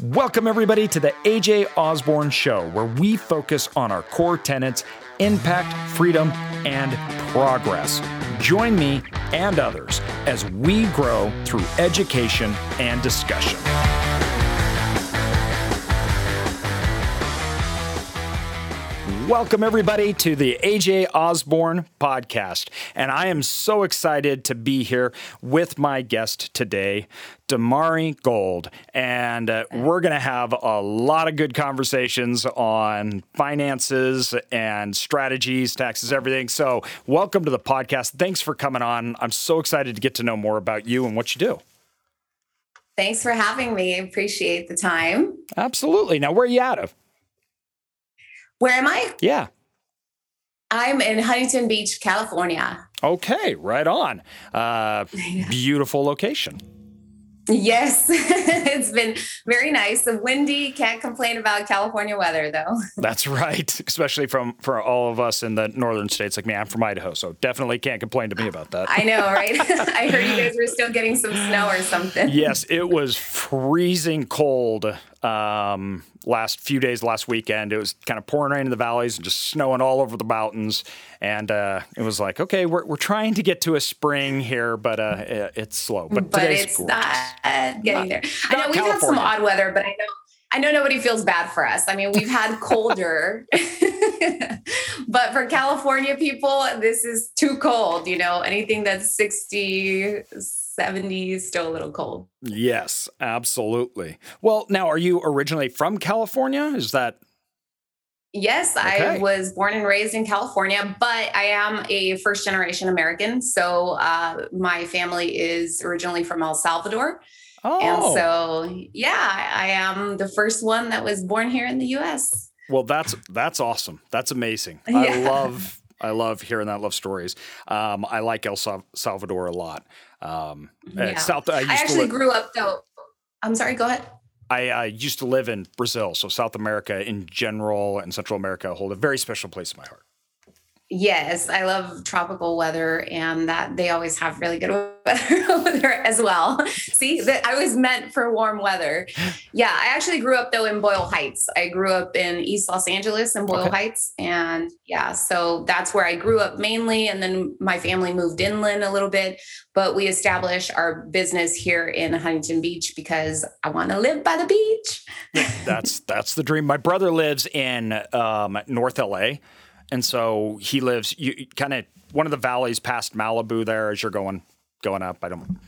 Welcome, everybody, to the AJ Osborne Show, where we focus on our core tenets impact, freedom, and progress. Join me and others as we grow through education and discussion. Welcome, everybody, to the AJ Osborne podcast. And I am so excited to be here with my guest today, Damari Gold. And uh, we're going to have a lot of good conversations on finances and strategies, taxes, everything. So, welcome to the podcast. Thanks for coming on. I'm so excited to get to know more about you and what you do. Thanks for having me. Appreciate the time. Absolutely. Now, where are you out of? Where am I? Yeah. I'm in Huntington Beach, California. Okay, right on. Uh, beautiful location. Yes, it's been very nice. and windy. Can't complain about California weather, though. That's right, especially from for all of us in the northern states like me. I'm from Idaho, so definitely can't complain to me about that. I know, right? I heard you guys were still getting some snow or something. Yes, it was freezing cold um, last few days last weekend. It was kind of pouring rain in the valleys and just snowing all over the mountains. And uh, it was like, okay, we're, we're trying to get to a spring here, but uh, it's slow. But, but it's gorgeous. not getting not, there. I know we've California. had some odd weather, but I know I know nobody feels bad for us. I mean, we've had colder, but for California people, this is too cold. You know, anything that's 60, 70s, still a little cold. Yes, absolutely. Well, now, are you originally from California? Is that? Yes, okay. I was born and raised in California, but I am a first generation American. So uh, my family is originally from El Salvador. Oh. And so, yeah, I am the first one that was born here in the US. Well, that's that's awesome. That's amazing. Yeah. I love I love hearing that love stories. Um, I like El Salvador a lot. Um, yeah. South, I, I actually grew up though. I'm sorry. Go ahead. I uh, used to live in Brazil, so South America in general and Central America hold a very special place in my heart. Yes, I love tropical weather and that they always have really good weather over there as well. See, that I was meant for warm weather. Yeah, I actually grew up though in Boyle Heights. I grew up in East Los Angeles in Boyle okay. Heights and yeah, so that's where I grew up mainly and then my family moved inland a little bit, but we established our business here in Huntington Beach because I want to live by the beach. that's that's the dream. My brother lives in um, North LA and so he lives you kind of one of the valleys past Malibu there as you're going going up. I don't.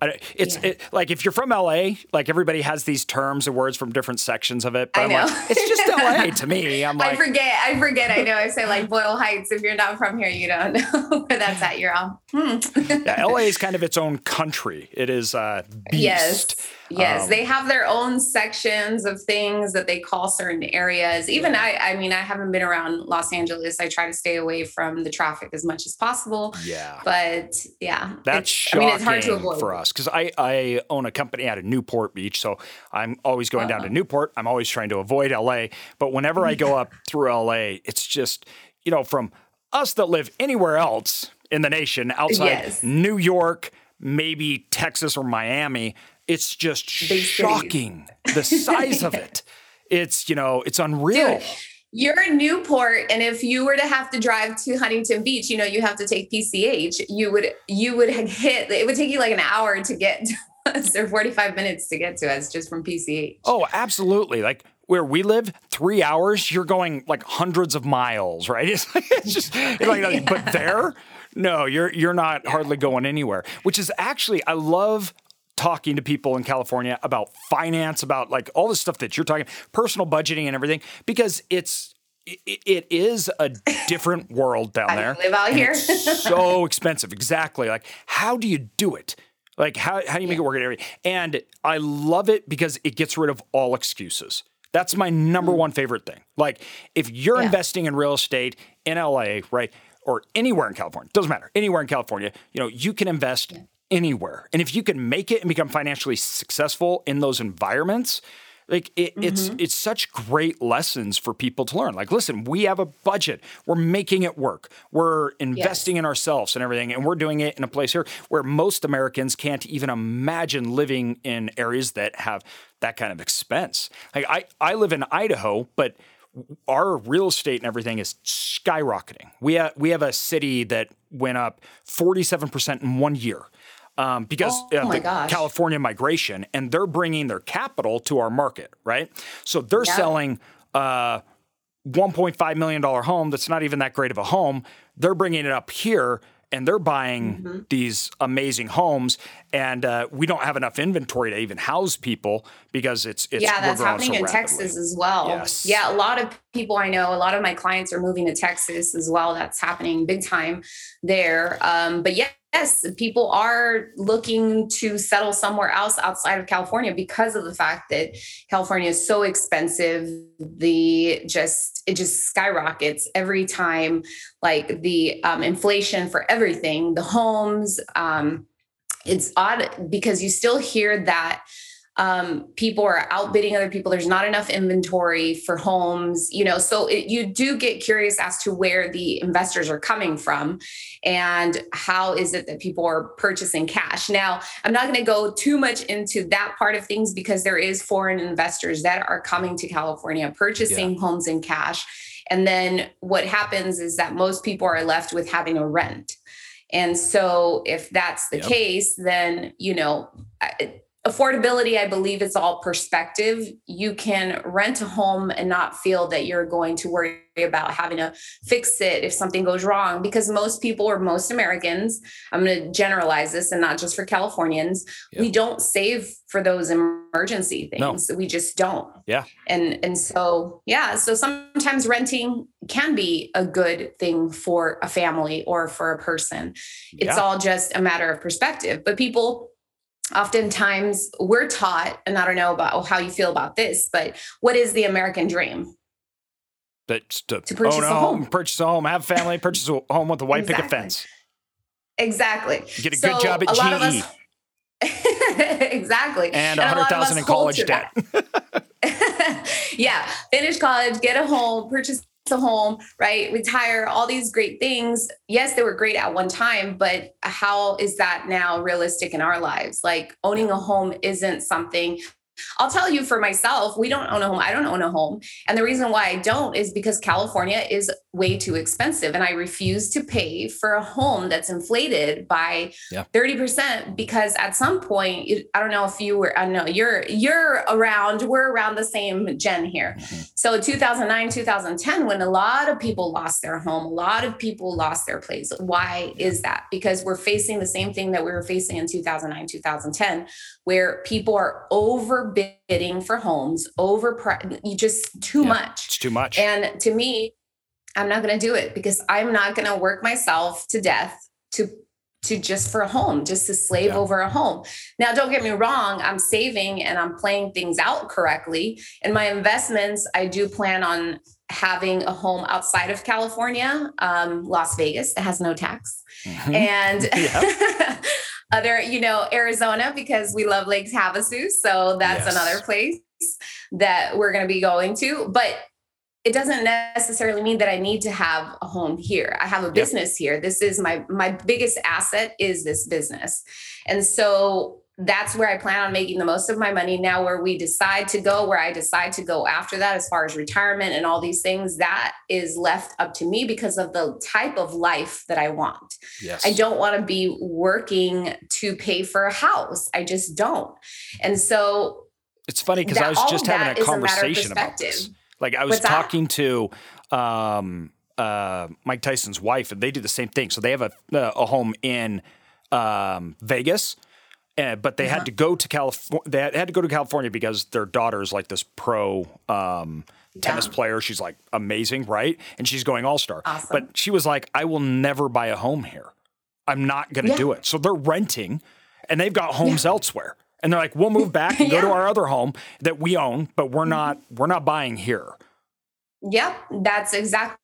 I, it's yeah. it, like if you're from LA, like everybody has these terms and words from different sections of it. But I am know. Like, it's just LA to me. I'm like, I forget. I forget. I know. I say like Boyle Heights. If you're not from here, you don't know where that's at. You're all. Hmm. yeah, LA is kind of its own country. It is uh, beast. Yes. Yes, um, they have their own sections of things that they call certain areas. Even I, I mean, I haven't been around Los Angeles. I try to stay away from the traffic as much as possible. Yeah, but yeah, that's I mean, it's hard to avoid for us because I I own a company out of Newport Beach, so I'm always going uh-huh. down to uh-huh. Newport. I'm always trying to avoid LA, but whenever I go up through LA, it's just you know from us that live anywhere else in the nation outside yes. New York, maybe Texas or Miami it's just Big shocking the size of it. It's, you know, it's unreal. Dude, you're in Newport, and if you were to have to drive to Huntington Beach, you know, you have to take PCH, you would you would hit it would take you like an hour to get to us or 45 minutes to get to us just from PCH. Oh, absolutely. Like where we live, three hours, you're going like hundreds of miles, right? It's, like, it's just it's like, yeah. but there, no, you're you're not yeah. hardly going anywhere. Which is actually, I love talking to people in California about finance, about like all the stuff that you're talking, personal budgeting and everything, because it's it, it is a different world down there. live out here. so expensive. Exactly. Like, how do you do it? Like, how, how do you make yeah. it work at everything? And I love it because it gets rid of all excuses. That's my number mm. one favorite thing. Like, if you're yeah. investing in real estate in LA, right, or anywhere in California, doesn't matter, anywhere in California, you know, you can invest yeah anywhere. And if you can make it and become financially successful in those environments, Like it, mm-hmm. it's it's such great lessons for people to learn. Like, listen, we have a budget. We're making it work. We're investing yes. in ourselves and everything, and we're doing it in a place here where most Americans can't even imagine living in areas that have that kind of expense. Like I, I live in Idaho, but our real estate and everything is skyrocketing. We have, we have a city that went up 47% in one year. Um, because oh, of the gosh. California migration, and they're bringing their capital to our market, right? So they're yep. selling a $1.5 million home that's not even that great of a home. They're bringing it up here and they're buying mm-hmm. these amazing homes, and uh, we don't have enough inventory to even house people because it's, it's yeah, that's happening so in rapidly. Texas as well. Yes. Yeah, a lot of people I know, a lot of my clients are moving to Texas as well. That's happening big time there. Um, but yes, people are looking to settle somewhere else outside of California because of the fact that California is so expensive. The just it just skyrockets every time, like the um, inflation for everything, the homes. Um, it's odd because you still hear that um, people are outbidding other people. There's not enough inventory for homes you know? So it, you do get curious as to where the investors are coming from and how is it that people are purchasing cash. Now i'm not going to go too much into that part of things because there is foreign investors that are coming to california purchasing yeah. homes in cash. And then what happens is that most people are left with having a rent. And so if that's the yep. case then you know affordability i believe is all perspective you can rent a home and not feel that you're going to worry about having to fix it if something goes wrong because most people or most americans i'm going to generalize this and not just for californians yeah. we don't save for those emergency things no. we just don't yeah and and so yeah so sometimes renting can be a good thing for a family or for a person it's yeah. all just a matter of perspective but people oftentimes we're taught, and I don't know about oh, how you feel about this, but what is the American dream? That's to, to purchase own a home, home, purchase a home, have family, purchase a home with a white exactly. picket fence. Exactly. Get a so good job at GE. Us, exactly. And a hundred thousand in college debt. yeah. Finish college, get a home, purchase a home, right? Retire, all these great things. Yes, they were great at one time, but how is that now realistic in our lives? Like owning a home isn't something I'll tell you for myself, we don't own a home. I don't own a home. And the reason why I don't is because California is way too expensive. And I refuse to pay for a home that's inflated by yeah. 30% because at some point, I don't know if you were, I know you're, you're around, we're around the same gen here. Mm-hmm. So 2009, 2010, when a lot of people lost their home, a lot of people lost their place. Why is that? Because we're facing the same thing that we were facing in 2009, 2010, where people are overbidding for homes, over you just too yeah, much. It's too much. And to me, I'm not going to do it because I'm not going to work myself to death to to just for a home, just to slave yeah. over a home. Now, don't get me wrong, I'm saving and I'm playing things out correctly. In my investments, I do plan on having a home outside of California, um, Las Vegas, that has no tax. Mm-hmm. And other, you know, Arizona because we love Lake Havasu. So that's yes. another place that we're going to be going to. But it doesn't necessarily mean that I need to have a home here. I have a business yep. here. This is my my biggest asset is this business. And so that's where I plan on making the most of my money. Now, where we decide to go, where I decide to go after that, as far as retirement and all these things, that is left up to me because of the type of life that I want. Yes. I don't want to be working to pay for a house. I just don't. And so it's funny because I was just having a conversation a about this. Like I was What's talking that? to um, uh, Mike Tyson's wife, and they do the same thing. So they have a, a home in um, Vegas uh, but they uh-huh. had to go to California. They had, to go to California because their daughter is like this pro um, tennis yeah. player. She's like amazing, right? And she's going all star. Awesome. But she was like, I will never buy a home here. I'm not going to yeah. do it. So they're renting, and they've got homes yeah. elsewhere. And they're like, we'll move back and go to our other home that we own, but we're mm-hmm. not we're not buying here. Yep, that's exactly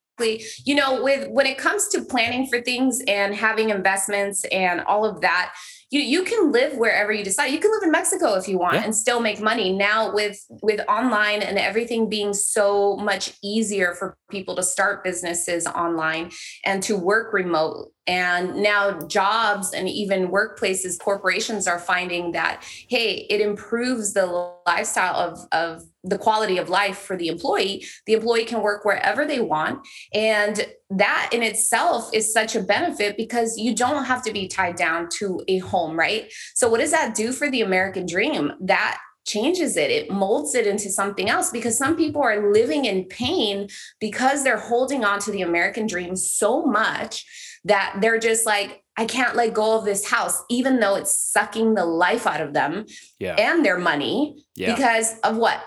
you know with when it comes to planning for things and having investments and all of that you you can live wherever you decide. You can live in Mexico if you want yeah. and still make money. Now with with online and everything being so much easier for people to start businesses online and to work remote and now jobs and even workplaces corporations are finding that hey it improves the lifestyle of of the quality of life for the employee. The employee can work wherever they want. And that in itself is such a benefit because you don't have to be tied down to a home right? So what does that do for the american dream? That changes it. It molds it into something else because some people are living in pain because they're holding on to the american dream so much that they're just like I can't let go of this house, even though it's sucking the life out of them yeah. and their money yeah. because of what?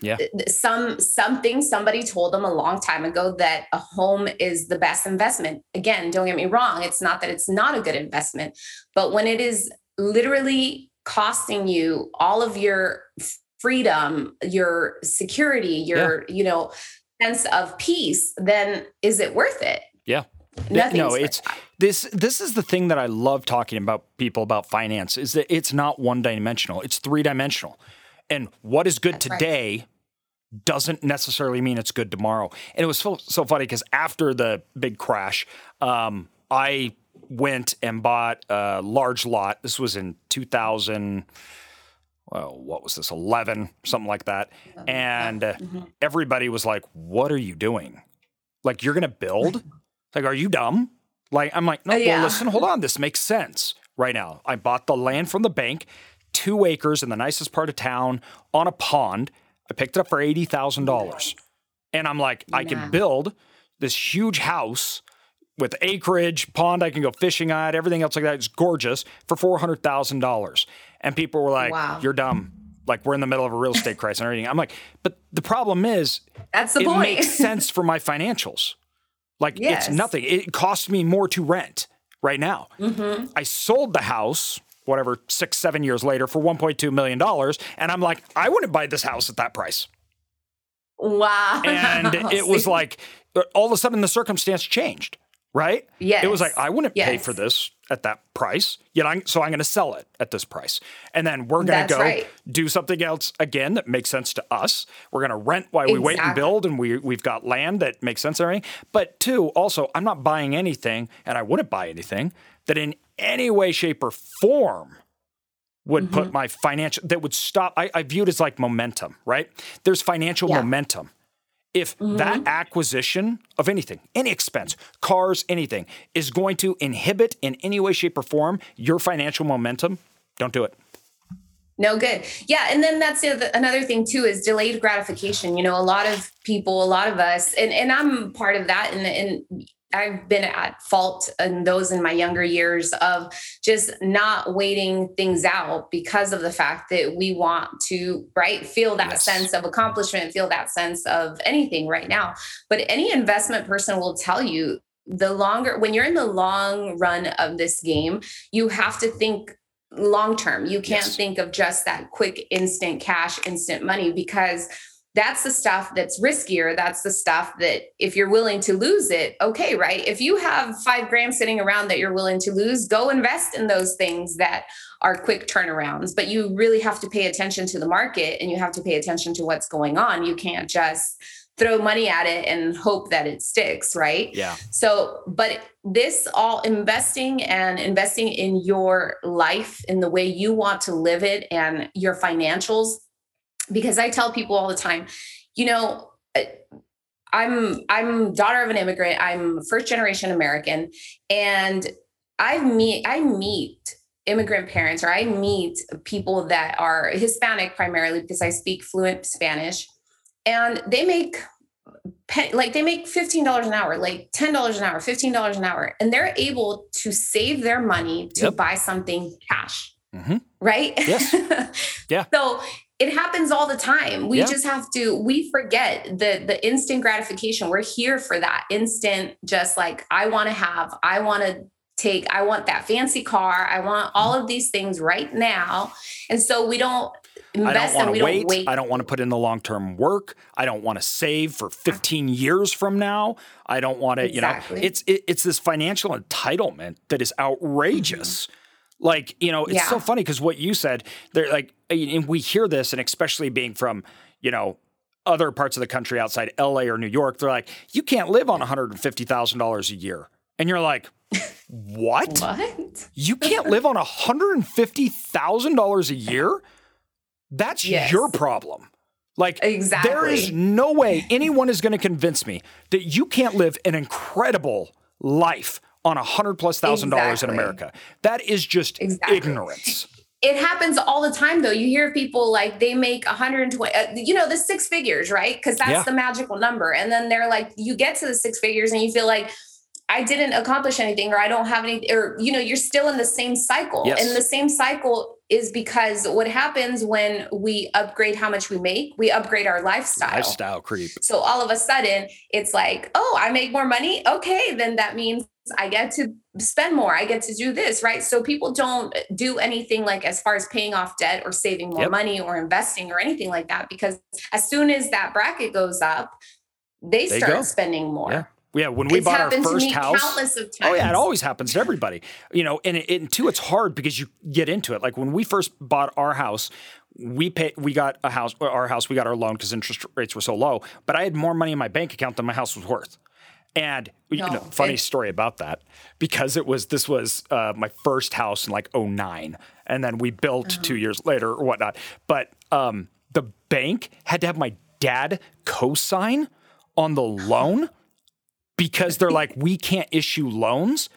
Yeah. Some something somebody told them a long time ago that a home is the best investment. Again, don't get me wrong, it's not that it's not a good investment, but when it is literally costing you all of your freedom, your security, your, yeah. you know, sense of peace, then is it worth it? Yeah. No, it's this this is the thing that I love talking about people about finance is that it's not one dimensional. It's three dimensional. And what is good That's today right. doesn't necessarily mean it's good tomorrow. And it was so, so funny because after the big crash, um, I went and bought a large lot. This was in 2000 well, what was this, 11, something like that. And uh, mm-hmm. everybody was like, What are you doing? Like, you're going to build? like, are you dumb? Like, I'm like, No, uh, yeah. well, listen, hold on. This makes sense right now. I bought the land from the bank, two acres in the nicest part of town on a pond. I picked it up for $80,000. And I'm like, I can build this huge house with acreage, pond I can go fishing at, everything else like that. It's gorgeous for $400,000. And people were like, wow. you're dumb. Like we're in the middle of a real estate crisis and everything. I'm like, but the problem is, that's the it point. makes sense for my financials. Like yes. it's nothing. It costs me more to rent right now. Mm-hmm. I sold the house, whatever, six, seven years later for $1.2 million. And I'm like, I wouldn't buy this house at that price. Wow. And it was like, all of a sudden the circumstance changed right? Yes. It was like I wouldn't yes. pay for this at that price. Yet I'm so I'm going to sell it at this price, and then we're going to go right. do something else again that makes sense to us. We're going to rent while we exactly. wait and build, and we we've got land that makes sense and everything. But two, also, I'm not buying anything, and I wouldn't buy anything that in any way, shape, or form would mm-hmm. put my financial that would stop. I, I view it as like momentum, right? There's financial yeah. momentum if mm-hmm. that acquisition of anything, any expense, cars, anything, is going to inhibit in any way, shape, or form your financial momentum, don't do it. No good. Yeah. And then that's the, another thing too is delayed gratification. You know, a lot of people, a lot of us, and, and I'm part of that. And, and I've been at fault in those in my younger years of just not waiting things out because of the fact that we want to, right, feel that yes. sense of accomplishment, feel that sense of anything right now. But any investment person will tell you the longer, when you're in the long run of this game, you have to think long term. You can't yes. think of just that quick, instant cash, instant money because that's the stuff that's riskier. That's the stuff that if you're willing to lose it, okay, right? If you have five grams sitting around that you're willing to lose, go invest in those things that are quick turnarounds. But you really have to pay attention to the market and you have to pay attention to what's going on. You can't just throw money at it and hope that it sticks, right? Yeah. So, but this all investing and investing in your life in the way you want to live it and your financials because I tell people all the time, you know, uh, I'm I'm daughter of an immigrant. I'm first generation American, and I meet I meet immigrant parents or I meet people that are Hispanic primarily because I speak fluent Spanish, and they make like they make $15 an hour like $10 an hour $15 an hour. And they're able to save their money to yep. buy something cash. Mm-hmm. right? Yes. Yeah. So it happens all the time. We yeah. just have to we forget the the instant gratification. We're here for that instant just like i want to have i want to take i want that fancy car. I want all of these things right now. And so we don't invest I don't and we wait. don't wait. i don't want to put in the long-term work. I don't want to save for 15 years from now. I don't want to exactly. you know it's it, it's this financial entitlement that is outrageous. Mm-hmm Like, you know, it's yeah. so funny because what you said, they're like, and we hear this, and especially being from, you know, other parts of the country outside LA or New York, they're like, you can't live on $150,000 a year. And you're like, what? what? You can't live on $150,000 a year? That's yes. your problem. Like, exactly. there is no way anyone is going to convince me that you can't live an incredible life on a hundred plus thousand exactly. dollars in America. That is just exactly. ignorance. It happens all the time, though. You hear people like they make 120, uh, you know, the six figures, right? Because that's yeah. the magical number. And then they're like, you get to the six figures and you feel like, I didn't accomplish anything or I don't have any, or, you know, you're still in the same cycle. Yes. And the same cycle is because what happens when we upgrade how much we make, we upgrade our lifestyle. Lifestyle creep. So all of a sudden, it's like, oh, I make more money. Okay, then that means I get to spend more. I get to do this, right? So people don't do anything like as far as paying off debt or saving more yep. money or investing or anything like that because as soon as that bracket goes up, they, start spending more. Yeah. Yeah, when we it's bought our first house. Oh yeah, it always happens to everybody. You know, and, it, and too, it's hard because you get into it. Like when we first bought our house, we pay we got a house our house we got our loan because interest rates were so low but i had more money in my bank account than my house was worth and no, you know, funny it, story about that because it was this was uh, my first house in like 09 and then we built uh-huh. two years later or whatnot. But um, the bank had to have my dad co-sign on the loan because they're like, we can't issue loans.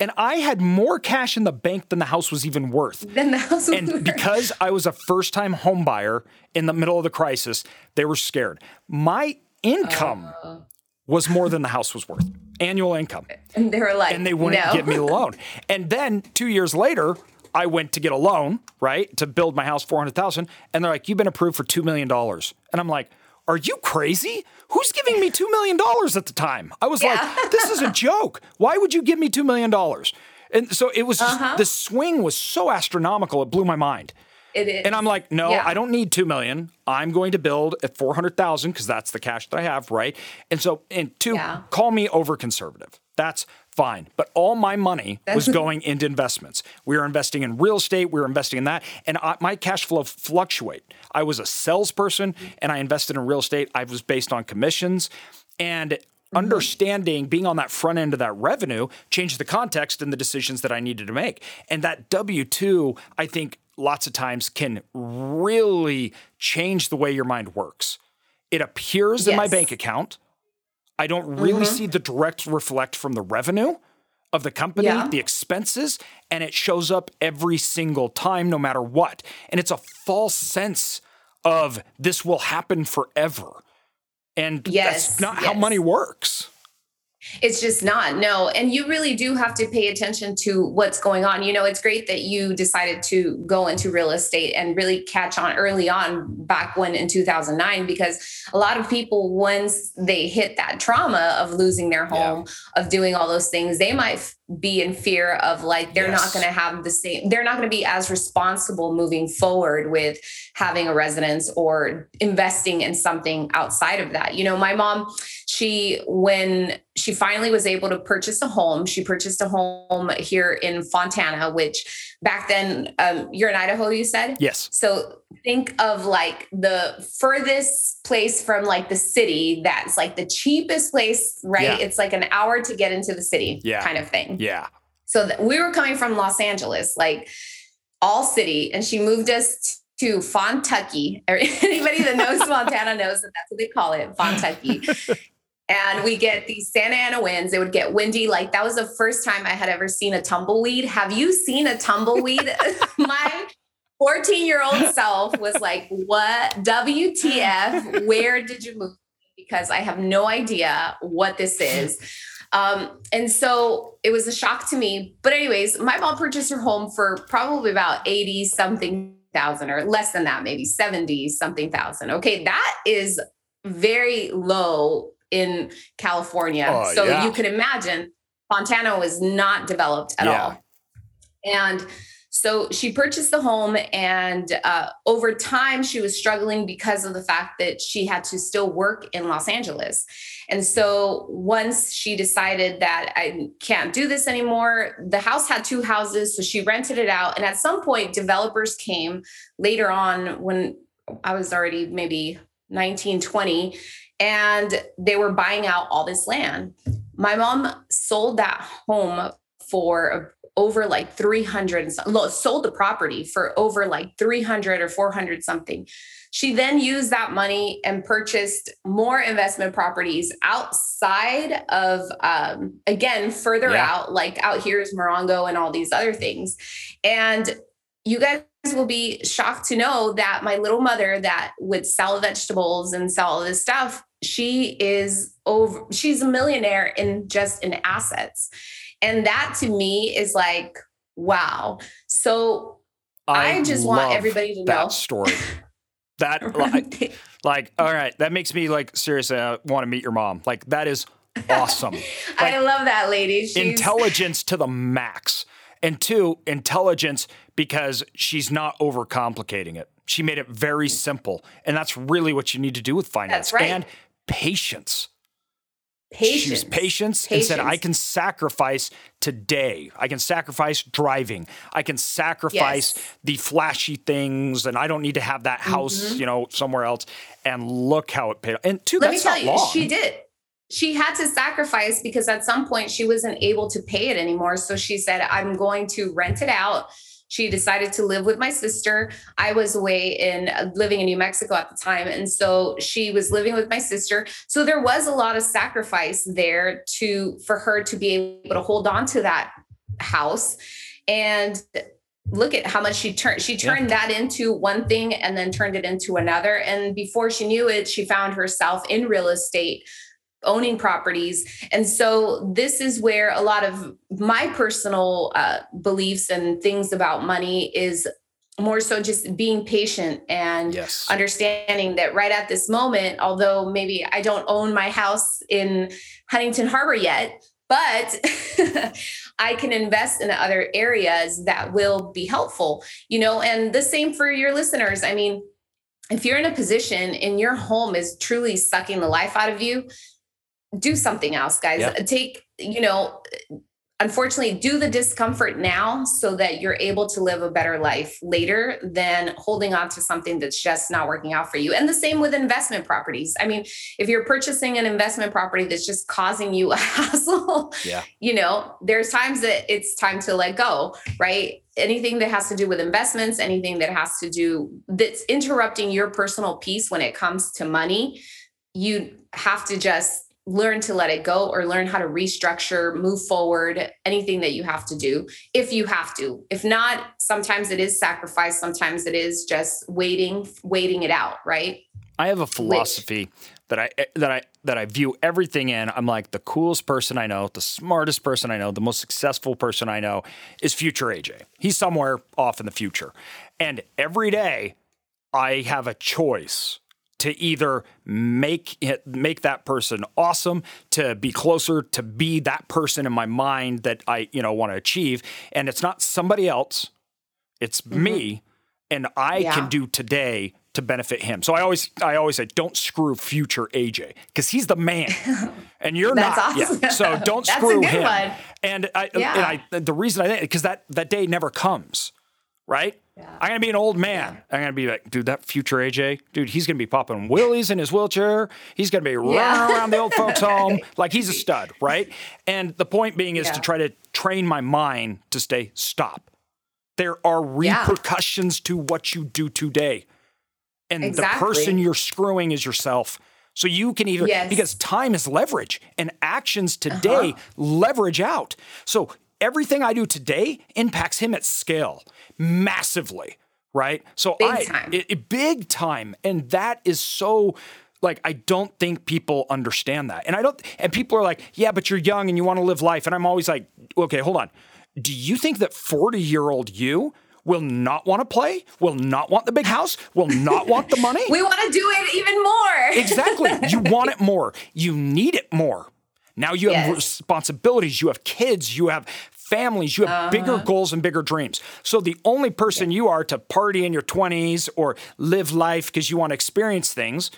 And I had more cash in the bank than the house was even worth. Than the house And worth. because I was a first time homebuyer in the middle of the crisis, they were scared. My income uh was more than the house was worth. Annual income. And they were like, and they wouldn't no. give me the loan. And then two years later, I went to get a loan, right, to build my house, 400,000. And they're like, you've been approved for $2 million. And I'm like, are you crazy? Who's giving me $2 million at the time? I was yeah. like, this is a joke. Why would you give me $2 million? And so it was just, uh-huh. the swing was so astronomical, it blew my mind. It is. And I'm like, no, yeah. I don't need 2 million. I'm going to build at 400,000 because that's the cash that I have, right? And so, and two, yeah. call me over conservative. That's fine. But all my money was going into investments. We were investing in real estate, we were investing in that, and I, my cash flow fluctuate. I was a salesperson and I invested in real estate. I was based on commissions and Mm-hmm. understanding being on that front end of that revenue changed the context and the decisions that I needed to make. And that W 2, I think, lots of times can really change the way your mind works. It appears yes. in my bank account. I don't really mm-hmm. see the direct reflect from the revenue of the company, yeah. the expenses, and it shows up every single time, no matter what. And it's a false sense of this will happen forever. And yes, that's not yes. how money works. It's just not. No. And you really do have to pay attention to what's going on. You know, it's great that you decided to go into real estate and really catch on early on back when in 2009, because a lot of people, once they hit that trauma of losing their home, yeah. of doing all those things, they might be in fear of like they're yes. not going to have the same they're not going to be as responsible moving forward with having a residence or investing in something outside of that you know my mom she when she finally was able to purchase a home she purchased a home here in fontana which back then um, you're in idaho you said yes so think of like the furthest place from like the city that's like the cheapest place right yeah. it's like an hour to get into the city yeah. kind of thing yeah so th- we were coming from los angeles like all city and she moved us to Fontucky. Anybody that knows Fontana knows that that's what they call it, Fontucky. and we get these Santa Ana winds. It would get windy. Like that was the first time I had ever seen a tumbleweed. Have you seen a tumbleweed? My 14 year old self was like, What? WTF? Where did you move? Because I have no idea what this is. Um, and so it was a shock to me. But, anyways, my mom purchased her home for probably about 80 something thousand or less than that, maybe 70 something thousand. Okay, that is very low in California. Oh, so yeah. you can imagine Fontana was not developed at yeah. all. And So she purchased the home, and uh, over time, she was struggling because of the fact that she had to still work in Los Angeles. And so once she decided that I can't do this anymore, the house had two houses. So she rented it out. And at some point, developers came later on when I was already maybe 19, 20, and they were buying out all this land. My mom sold that home for over like 300 sold the property for over like 300 or 400 something she then used that money and purchased more investment properties outside of um, again further yeah. out like out here is morongo and all these other things and you guys will be shocked to know that my little mother that would sell vegetables and sell all this stuff she is over she's a millionaire in just in assets. And that to me is like wow. So i, I just want everybody to know that know. story. That like, like all right that makes me like seriously i uh, want to meet your mom. Like that is awesome. Like, i love that lady. She's... intelligence to the max. And two intelligence because she's not overcomplicating it she made it very simple and that's really what you need to do with finance right. and patience Patience. She was patience, patience and said, I can sacrifice today. I can sacrifice driving. I can sacrifice yes. the flashy things, and I don't need to have that house, mm-hmm. you know, somewhere else. And look how it paid. off. And two, let me tell you, long. she did. She had to sacrifice because at some point she wasn't able to pay it anymore. So she said, I'm going to rent it out she decided to live with my sister. I was away in uh, living in New Mexico at the time. And so she was living with my sister. So there was a lot of sacrifice there to for her to be able to hold on to that house. And look at how much she turned she turned yeah. that into one thing and then turned it into another and before she knew it she found herself in real estate owning properties. And so this is where a lot of my personal uh, beliefs and things about money is more so just being patient and yes. understanding that right at this moment, although maybe I don't own my house in Huntington Harbor yet, but I can invest in other areas that will be helpful, you know, and the same for your listeners. I mean, if you're in a position and your home is truly sucking the life out of you, do something else, guys. Yep. Take, you know, unfortunately, do the discomfort now so that you're able to live a better life later than holding on to something that's just not working out for you. And the same with investment properties. I mean, if you're purchasing an investment property that's just causing you a hassle, yeah. you know, there's times that it's time to let go, right? Anything that has to do with investments, anything that has to do that's interrupting your personal peace when it comes to money, you have to just learn to let it go or learn how to restructure, move forward, anything that you have to do if you have to. If not, sometimes it is sacrifice, sometimes it is just waiting, waiting it out, right? I have a philosophy Which, that I eh, that I that I view everything in. I'm like the coolest person I know, the smartest person I know, the most successful person I know is future AJ. He's somewhere off in the future. And every day I have a choice to either make it, make that person awesome, to be closer, to be that person in my mind that I you know want to achieve, and it's not somebody else, it's mm-hmm. me, and I yeah. can do today to benefit him. So I always I always say don't screw future AJ because he's the man and you're not. Awesome. So don't screw him. One. And I yeah. and I the reason I think because that that day never comes, right? Yeah. I'm gonna be an old man. Yeah. I'm gonna be like, dude, that future AJ, dude, he's gonna be popping willies in his wheelchair. He's gonna be running yeah. around the old folks' home like he's a stud, right? And the point being is to try to train my mind to stay stop. There are repercussions to what you do today, and exactly. the person you're screwing is yourself. So you can even yes. because time is leverage and actions today uh-huh. leverage out. So everything I do today impacts him at scale massively, right? So big I time. It, it, big time, and that is so like I don't think people understand that. And I don't and people are like, "Yeah, but you're young and you want to live life." And I'm always like, "Okay, hold on. Do you think that 40-year-old you will not want to play, will not want the big house, will not want the money. we want to do it even more. exactly. You want it more. You need it more. Now you have responsibilities, you have kids, you have families, you have uh-huh. bigger goals and bigger dreams. So the only person yeah. you are to party in your 20s or live life because you want to experience things,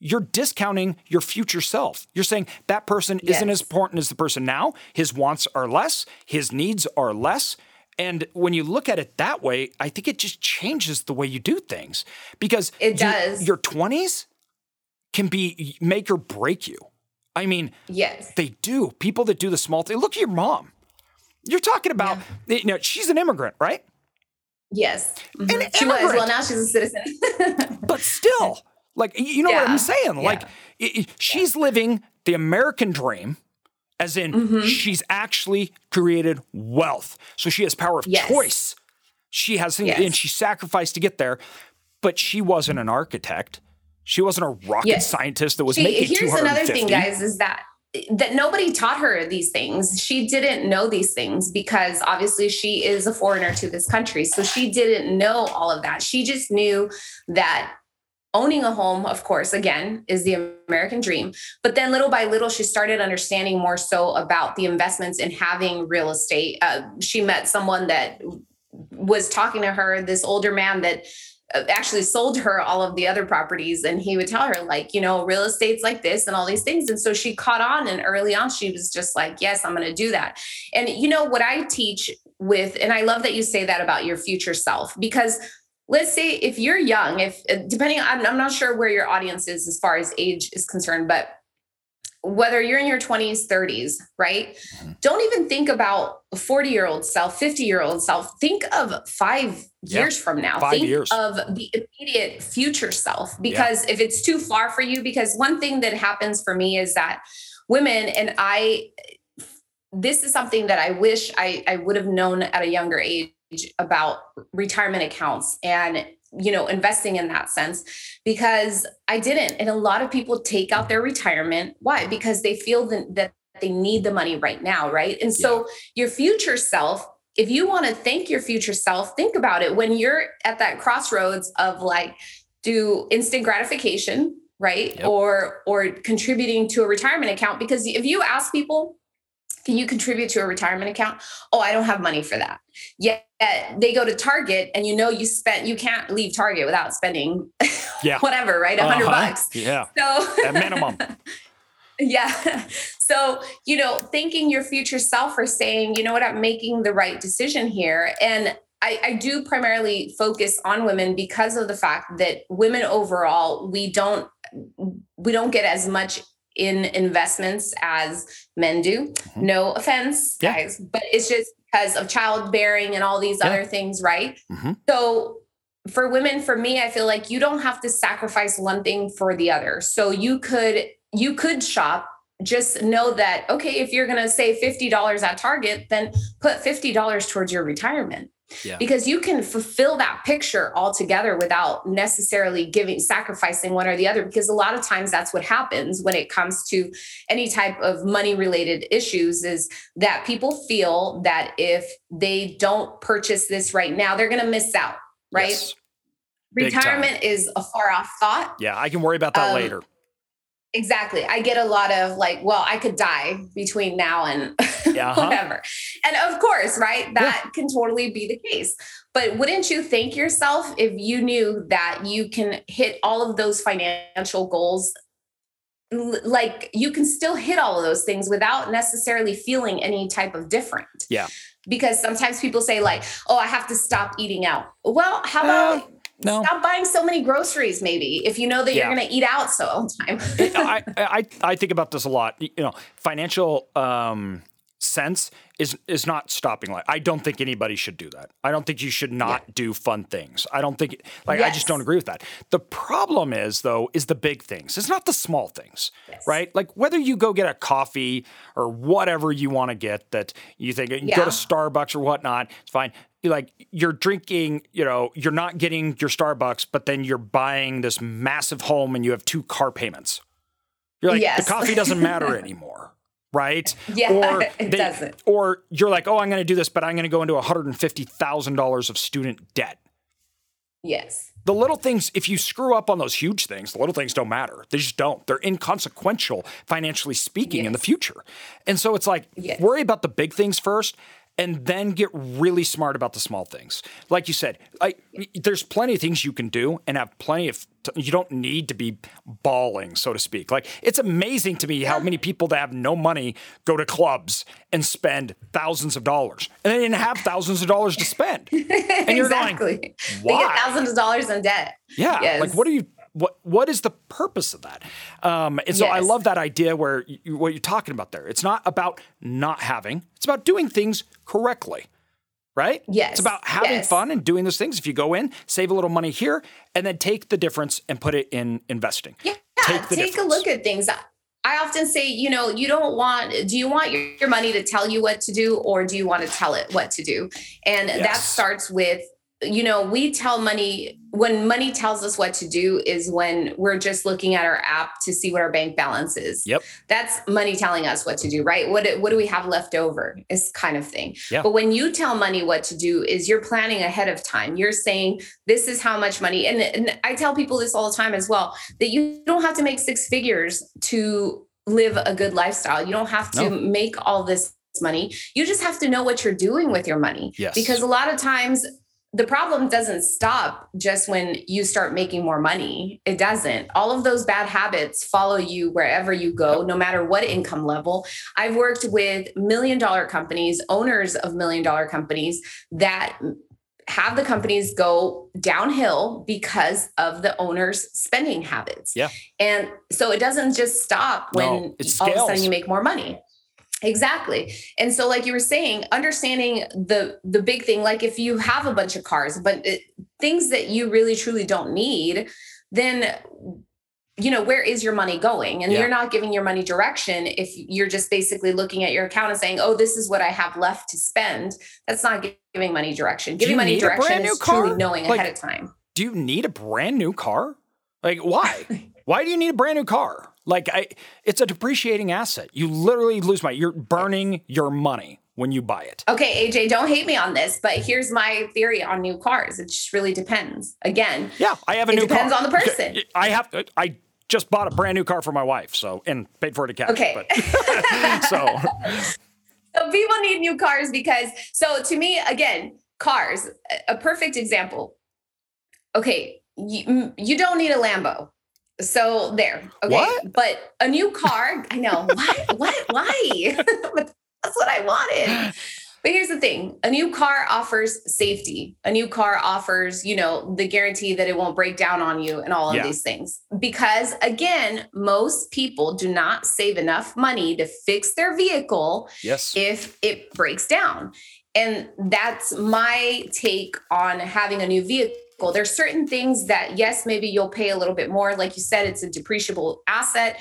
you're discounting your future self. You're saying that person yes. isn't as important as the person now. His wants are less, his needs are less. And when you look at it that way, I think it just changes the way you do things because it does. Your 20s can be make or break you. I mean, yes, they do. People that do the small thing. Look at your mom. You're talking about, yeah. you know, she's an immigrant, right? Yes. Mm-hmm. she was. Well, now she's a citizen. but still, like, you know yeah. what I'm saying? Yeah. Like, it, she's living the American dream, as in mm-hmm. she's actually created wealth. So she has power of yes. choice. She has things, yes. and she sacrificed to get there, but she wasn't an architect. She wasn't a rocket yes. scientist that was she, making Here's another thing, guys, is that that nobody taught her these things. She didn't know these things because obviously she is a foreigner to this country. So she didn't know all of that. She just knew that owning a home, of course, again, is the American dream. But then little by little, she started understanding more so about the investments in having real estate. Uh, she met someone that was talking to her, this older man that actually sold her all of the other properties and he would tell her like you know real estate's like this and all these things. And so she caught on and early on she was just like yes i'm going to do that. And you know what i teach with and i love that you say that about your future self because let's say if you're young if uh, depending I'm, I'm not sure where your audience is as far as age is concerned but whether you're in your 20s, 30s, right? Mm-hmm. Don't even think about a 40 year old self, 50 year old self. Think of five yeah. years from now. Five think years. of the immediate future self. Because yeah. if it's too far for you, because one thing that happens for me is that women, and I, this is something that I wish I, I would have known at a younger age about retirement accounts and you know investing in that sense because i didn't. And a lot of people take out their retirement. Why? Because they feel that they need the money right now right? And so yeah. your future self if you want to thank your future self think about it. When you're at that crossroads of like do instant gratification right? Yep. or or contributing to a retirement account because if you ask people can you contribute to a retirement account? Oh, I don't have money for that. Yet they go to Target and you know you spent you can't leave Target without spending yeah. whatever, right? A 100 uh-huh. bucks. Yeah. So at minimum. yeah. So, you know, thanking your future self for saying, you know what, I'm making the right decision here. And I, I, do primarily focus on women because of the fact that women overall, we don't we don't get as much in investments as men do. Mm-hmm. No offense, yeah. guys, but it's just because of childbearing and all these yeah. other things, right? Mm-hmm. So for women, for me, I feel like you don't have to sacrifice one thing for the other. So you could you could shop just know that okay if you're going to save $50 at target then put $50 towards your retirement yeah. because you can fulfill that picture altogether without necessarily giving sacrificing one or the other because a lot of times that's what happens when it comes to any type of money related issues is that people feel that if they don't purchase this right now they're going to miss out right yes. retirement is a far off thought yeah i can worry about that um, later Exactly. I get a lot of like, well, I could die between now and uh-huh. whatever. And of course, right? That yeah. can totally be the case. But wouldn't you thank yourself if you knew that you can hit all of those financial goals? Like you can still hit all of those things without necessarily feeling any type of different. Yeah. Because sometimes people say, like, oh, I have to stop eating out. Well, how about uh, no. Stop buying so many groceries, maybe, if you know that yeah. you're going to eat out so all the time. I, I, I think about this a lot. You know, financial um, sense is is not stopping life. I don't think anybody should do that. I don't think you should not yeah. do fun things. I don't think like yes. I just don't agree with that. The problem is though is the big things. It's not the small things. Yes. Right? Like whether you go get a coffee or whatever you want to get that you think you yeah. go to Starbucks or whatnot, it's fine like you're drinking, you know, you're not getting your Starbucks, but then you're buying this massive home and you have two car payments. You're like, yes. the coffee doesn't matter anymore, right? Yeah, or it they, doesn't. Or you're like, oh, I'm going to do this, but I'm going to go into $150,000 of student debt. Yes. The little things, if you screw up on those huge things, the little things don't matter. They just don't. They're inconsequential, financially speaking, yes. in the future. And so it's like, yes. worry about the big things first and then get really smart about the small things. Like you said, I, there's plenty of things you can do and have plenty of you don't need to be balling, so to speak. Like it's amazing to me how many people that have no money go to clubs and spend thousands of dollars, and they didn't have thousands of dollars to spend. And you're exactly. going, why? They get thousands of dollars in debt. Yeah, yes. like what are you? What what is the purpose of that? Um, and so yes. I love that idea where you, what you're talking about there. It's not about not having; it's about doing things correctly, right? Yes. It's about having yes. fun and doing those things. If you go in, save a little money here, and then take the difference and put it in investing. Yeah, take, take a look at things. I often say, you know, you don't want, do you want your, your money to tell you what to do or do you want to tell it what to do? And yes. that starts with you know, we tell money when money tells us what to do is when we're just looking at our app to see what our bank balance is. Yep. That's money telling us what to do, right? What what do we have left over is kind of thing. Yeah. But when you tell money what to do is you're planning ahead of time. You're saying this is how much money and, and I tell people this all the time as well that you don't have to make six figures to live a good lifestyle. You don't have to no. make all this money. You just have to know what you're doing with your money. Yes. Because a lot of times the problem doesn't stop just when you start making more money. It doesn't. All of those bad habits follow you wherever you go, no matter what income level. I've worked with million dollar companies, owners of million dollar companies that have the companies go downhill because of the owner's spending habits. Yeah. And so it doesn't just stop when no, all of a sudden you make more money. Exactly. And so like you were saying, understanding the the big thing like if you have a bunch of cars but it, things that you really truly don't need, then you know where is your money going? And yeah. you're not giving your money direction if you're just basically looking at your account and saying oh this is what i have left to spend. That's not giving money direction. Giving money direction is car? truly knowing like, ahead of time. do you need a brand new car? Like why? Why do you need a brand new car like I, it's a depreciating asset. You literally lose money. You're burning your money when you buy it. Okay, AJ, don't hate me on this, but here's my theory on new cars. It just really depends. Again, yeah, I have a new depends car. on the person. I have. I just bought a brand new car for my wife, so and paid for it to cash. Okay, but, so. so people need new cars because so to me again, cars a perfect example. Okay, you, you don't need a Lambo so there. Okay. What? But a new car, I know. What? what? Why? That's what I wanted. But here's the thing a new car offers safety. A new car offers, you know, the guarantee that it won't break down on you and all of yeah. these things. Because again, most people do not save enough money to fix their vehicle yes. if it breaks down. And that's my take on having a new vehicle there's certain things that, yes, maybe you'll pay a little bit more. Like you said, it's a depreciable asset.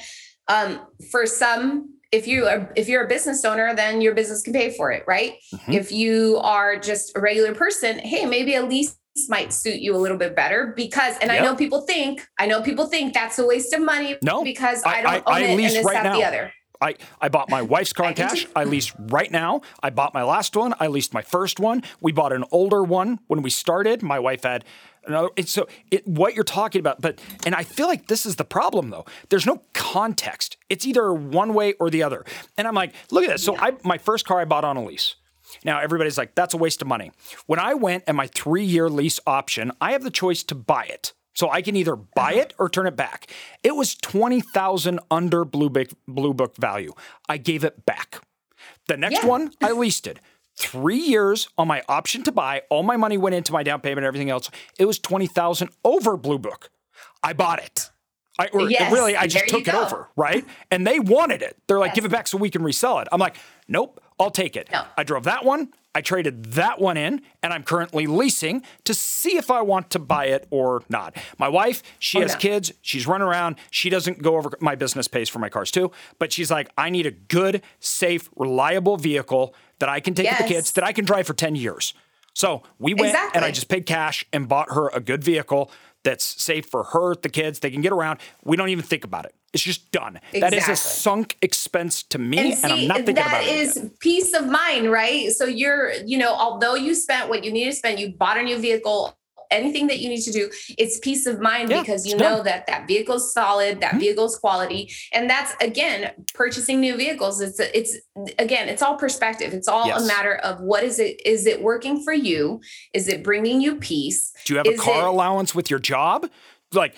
Um, for some, if you are if you're a business owner, then your business can pay for it, right? Mm-hmm. If you are just a regular person, hey, maybe a lease might suit you a little bit better because and yep. I know people think I know people think that's a waste of money no, because I, I don't I, own I it and this right that now. the other. I, I bought my wife's car in cash. I lease right now. I bought my last one. I leased my first one. We bought an older one when we started. My wife had another. so it, what you're talking about, but and I feel like this is the problem though. There's no context. It's either one way or the other. And I'm like, look at this. So I my first car I bought on a lease. Now everybody's like, that's a waste of money. When I went and my three year lease option, I have the choice to buy it. So I can either buy it or turn it back. It was 20,000 under Blue Book, Blue Book value. I gave it back. The next yeah. one, I leased it. Three years on my option to buy. All my money went into my down payment and everything else. It was 20,000 over Blue Book. I bought it. I, or yes, really, I just took it over, right? And they wanted it. They're like, yes. give it back so we can resell it. I'm like, nope, I'll take it. No. I drove that one. I traded that one in and I'm currently leasing to see if I want to buy it or not. My wife, she oh, has kids, she's running around, she doesn't go over my business pays for my cars too, but she's like, I need a good, safe, reliable vehicle that I can take yes. the kids that I can drive for 10 years. So we went exactly. and I just paid cash and bought her a good vehicle that's safe for her, the kids, they can get around. We don't even think about it. It's just done. Exactly. That is a sunk expense to me, and, see, and I'm not thinking about it. That is peace of mind, right? So you're, you know, although you spent what you need to spend, you bought a new vehicle anything that you need to do, it's peace of mind yeah, because you know done. that that vehicle's solid, that mm-hmm. vehicle's quality. And that's again, purchasing new vehicles. It's, it's again, it's all perspective. It's all yes. a matter of what is it? Is it working for you? Is it bringing you peace? Do you have is a car it, allowance with your job? Like,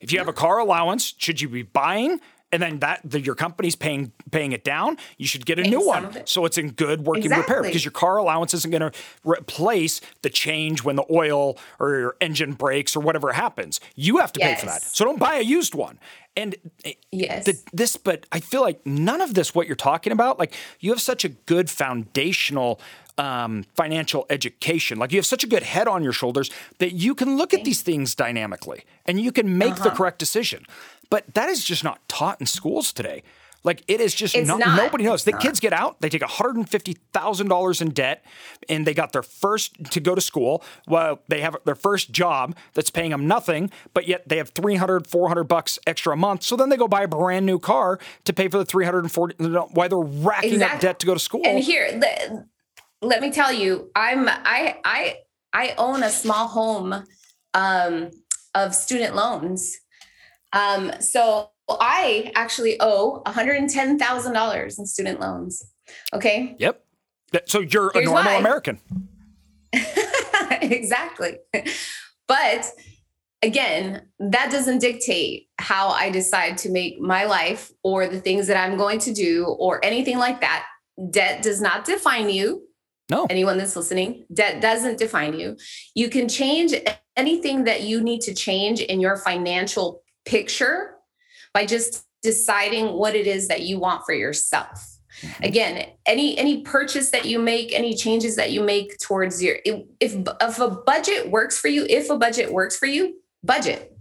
if you have a car allowance, should you be buying? And then that the, your company's paying paying it down, you should get a new one. It. So it's in good working exactly. repair because your car allowance isn't going to replace the change when the oil or your engine breaks or whatever happens. You have to yes. pay for that. So don't buy a used one. And eh, yes, the, this, but I feel like none of this, what you're talking about, like you have such a good foundational um, financial education. Like you have such a good head on your shoulders that you can look at these things dynamically and you can make uh-huh. the correct decision. But that is just not taught in schools today. Like it is just not, not, nobody knows. It's the not. kids get out, they take $150,000 in debt and they got their first to go to school. Well, they have their first job that's paying them nothing, but yet they have 300, 400 bucks extra a month. So then they go buy a brand new car to pay for the 340 why they're racking exactly. up debt to go to school. And here, the, let me tell you, I'm I I I own a small home um, of student loans. Um, so I actually owe $110,000 in student loans. Okay. Yep. So you're Here's a normal why. American. exactly. But again, that doesn't dictate how I decide to make my life or the things that I'm going to do or anything like that. Debt does not define you. No. Anyone that's listening, debt doesn't define you. You can change anything that you need to change in your financial picture by just deciding what it is that you want for yourself. Mm-hmm. Again, any any purchase that you make, any changes that you make towards your if if a budget works for you, if a budget works for you, budget.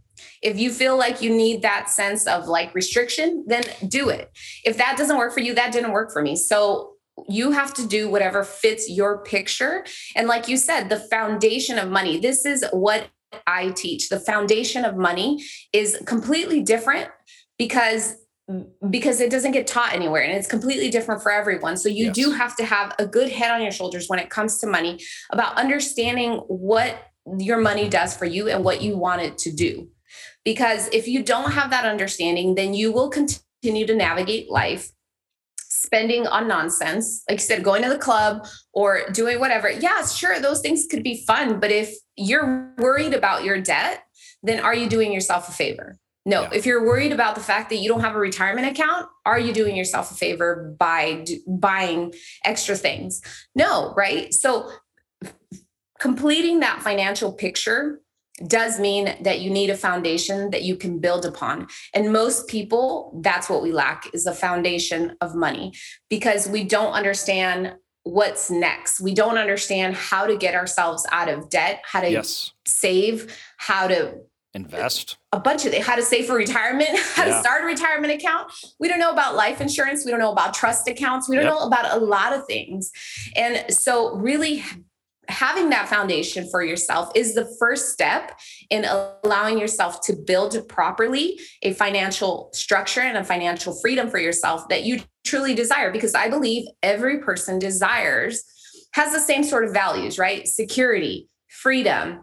If you feel like you need that sense of like restriction, then do it. If that doesn't work for you, that didn't work for me. So you have to do whatever fits your picture. And like you said, the foundation of money, this is what I teach. The foundation of money is completely different because because it doesn't get taught anywhere and it's completely different for everyone. So you yes. do have to have a good head on your shoulders when it comes to money about understanding what your money does for you and what you want it to do. Because if you don't have that understanding, then you will continue to navigate life spending on nonsense, like you said, going to the club or doing whatever. Yeah, sure, those things could be fun. But if you're worried about your debt, then are you doing yourself a favor? No. Yeah. If you're worried about the fact that you don't have a retirement account, are you doing yourself a favor by d- buying extra things? No, right? So completing that financial picture does mean that you need a foundation that you can build upon. And most people that's what we lack is a foundation of money because we don't understand what's next. We don't understand how to get ourselves out of debt how to yes. save how to invest. A bunch of it how to save for retirement how yeah. to start a retirement account. We don't know about life insurance. We don't know about trust accounts. We don't yep. know about a lot of things. And so really having that foundation for yourself is the first step in allowing yourself to build properly a financial structure and a financial freedom for yourself that you truly desire. Because i believe every person desires has the same sort of values right? Security freedom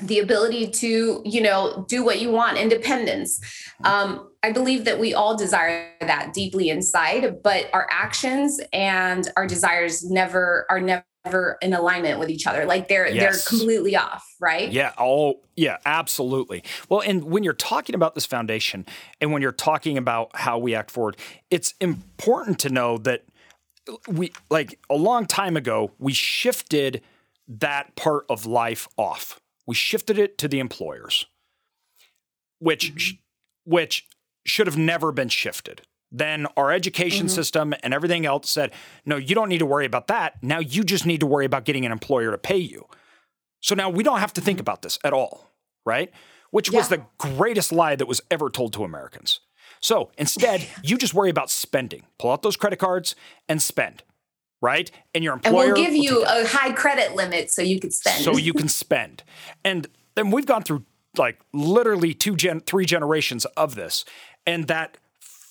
the ability to you know do what you want independence. Um, i believe that we all desire that deeply inside but our actions and our desires never are never ever in alignment with each other. Like they're yes. they're completely off, right? Yeah, all yeah, absolutely. Well, and when you're talking about this foundation and when you're talking about how we act forward, it's important to know that we like a long time ago we shifted that part of life off. We shifted it to the employers. Which mm-hmm. which should have never been shifted. Then our education mm-hmm. system and everything else said, no, you don't need to worry about that. Now you just need to worry about getting an employer to pay you. So now we don't have to think mm-hmm. about this at all, right? Which yeah. was the greatest lie that was ever told to Americans. So instead, you just worry about spending. Pull out those credit cards and spend, right? And your employer and we'll give you a high credit limit so you can spend. So you can spend. And then we've gone through like literally two gen, three generations of this, and that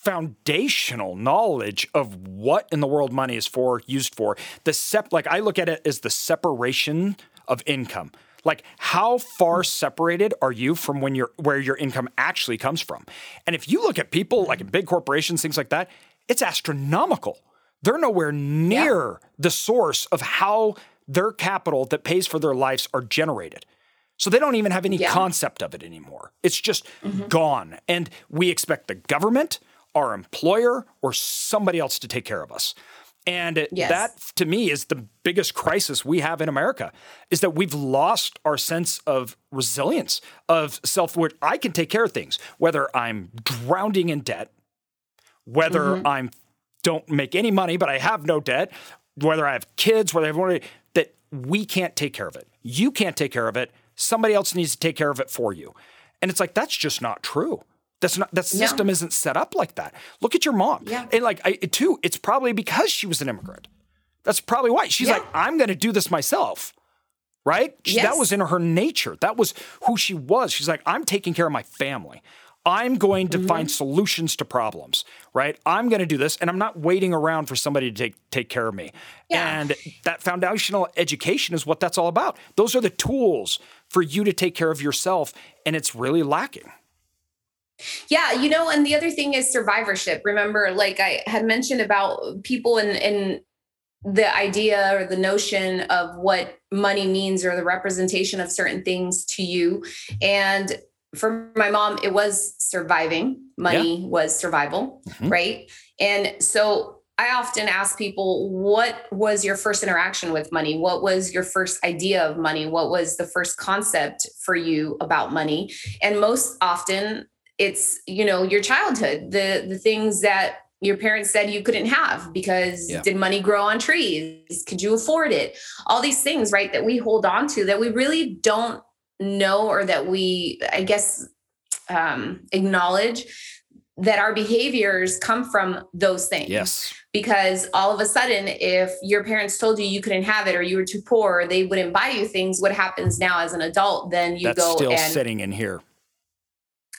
foundational knowledge of what in the world money is for, used for. The sep like I look at it as the separation of income. Like how far separated are you from when you're where your income actually comes from? And if you look at people like in big corporations, things like that, it's astronomical. They're nowhere near yeah. the source of how their capital that pays for their lives are generated. So they don't even have any yeah. concept of it anymore. It's just mm-hmm. gone. And we expect the government, our employer, or somebody else to take care of us. And yes. that to me is the biggest crisis we have in America is that we've lost our sense of resilience, of self worth. I can take care of things, whether I'm drowning in debt, whether mm-hmm. I'm don't make any money, but I have no debt, whether I have kids, whether I have money, that we can't take care of it. You can't take care of it. Somebody else needs to take care of it for you. And it's like, that's just not true. That's not that system isn't set up like that. Look at your mom. Yeah. And like I too, it's probably because she was an immigrant. That's probably why. She's yeah. like, I'm gonna do this myself. Right? Yes. That was in her nature. That was who she was. She's like, I'm taking care of my family. I'm going to mm-hmm. find solutions to problems, right? I'm going to do this and I'm not waiting around for somebody to take take care of me. Yeah. And that foundational education is what that's all about. Those are the tools for you to take care of yourself and it's really lacking. Yeah, you know, and the other thing is survivorship. Remember, like I had mentioned about people in in the idea or the notion of what money means or the representation of certain things to you. And for my mom, it was surviving. Money yeah. was survival, mm-hmm. right? And so I often ask people, what was your first interaction with money? What was your first idea of money? What was the first concept for you about money? And most often it's you know your childhood the the things that your parents said you couldn't have because yeah. did money grow on trees? Could you afford it? All these things right that we hold on to that we really don't know or that we i guess um, acknowledge that our behaviors come from those things. Yes. Because all of a sudden if your parents told you you couldn't have it or you were too poor or they wouldn't buy you things what happens now as an adult? Then you That's go still and sitting in here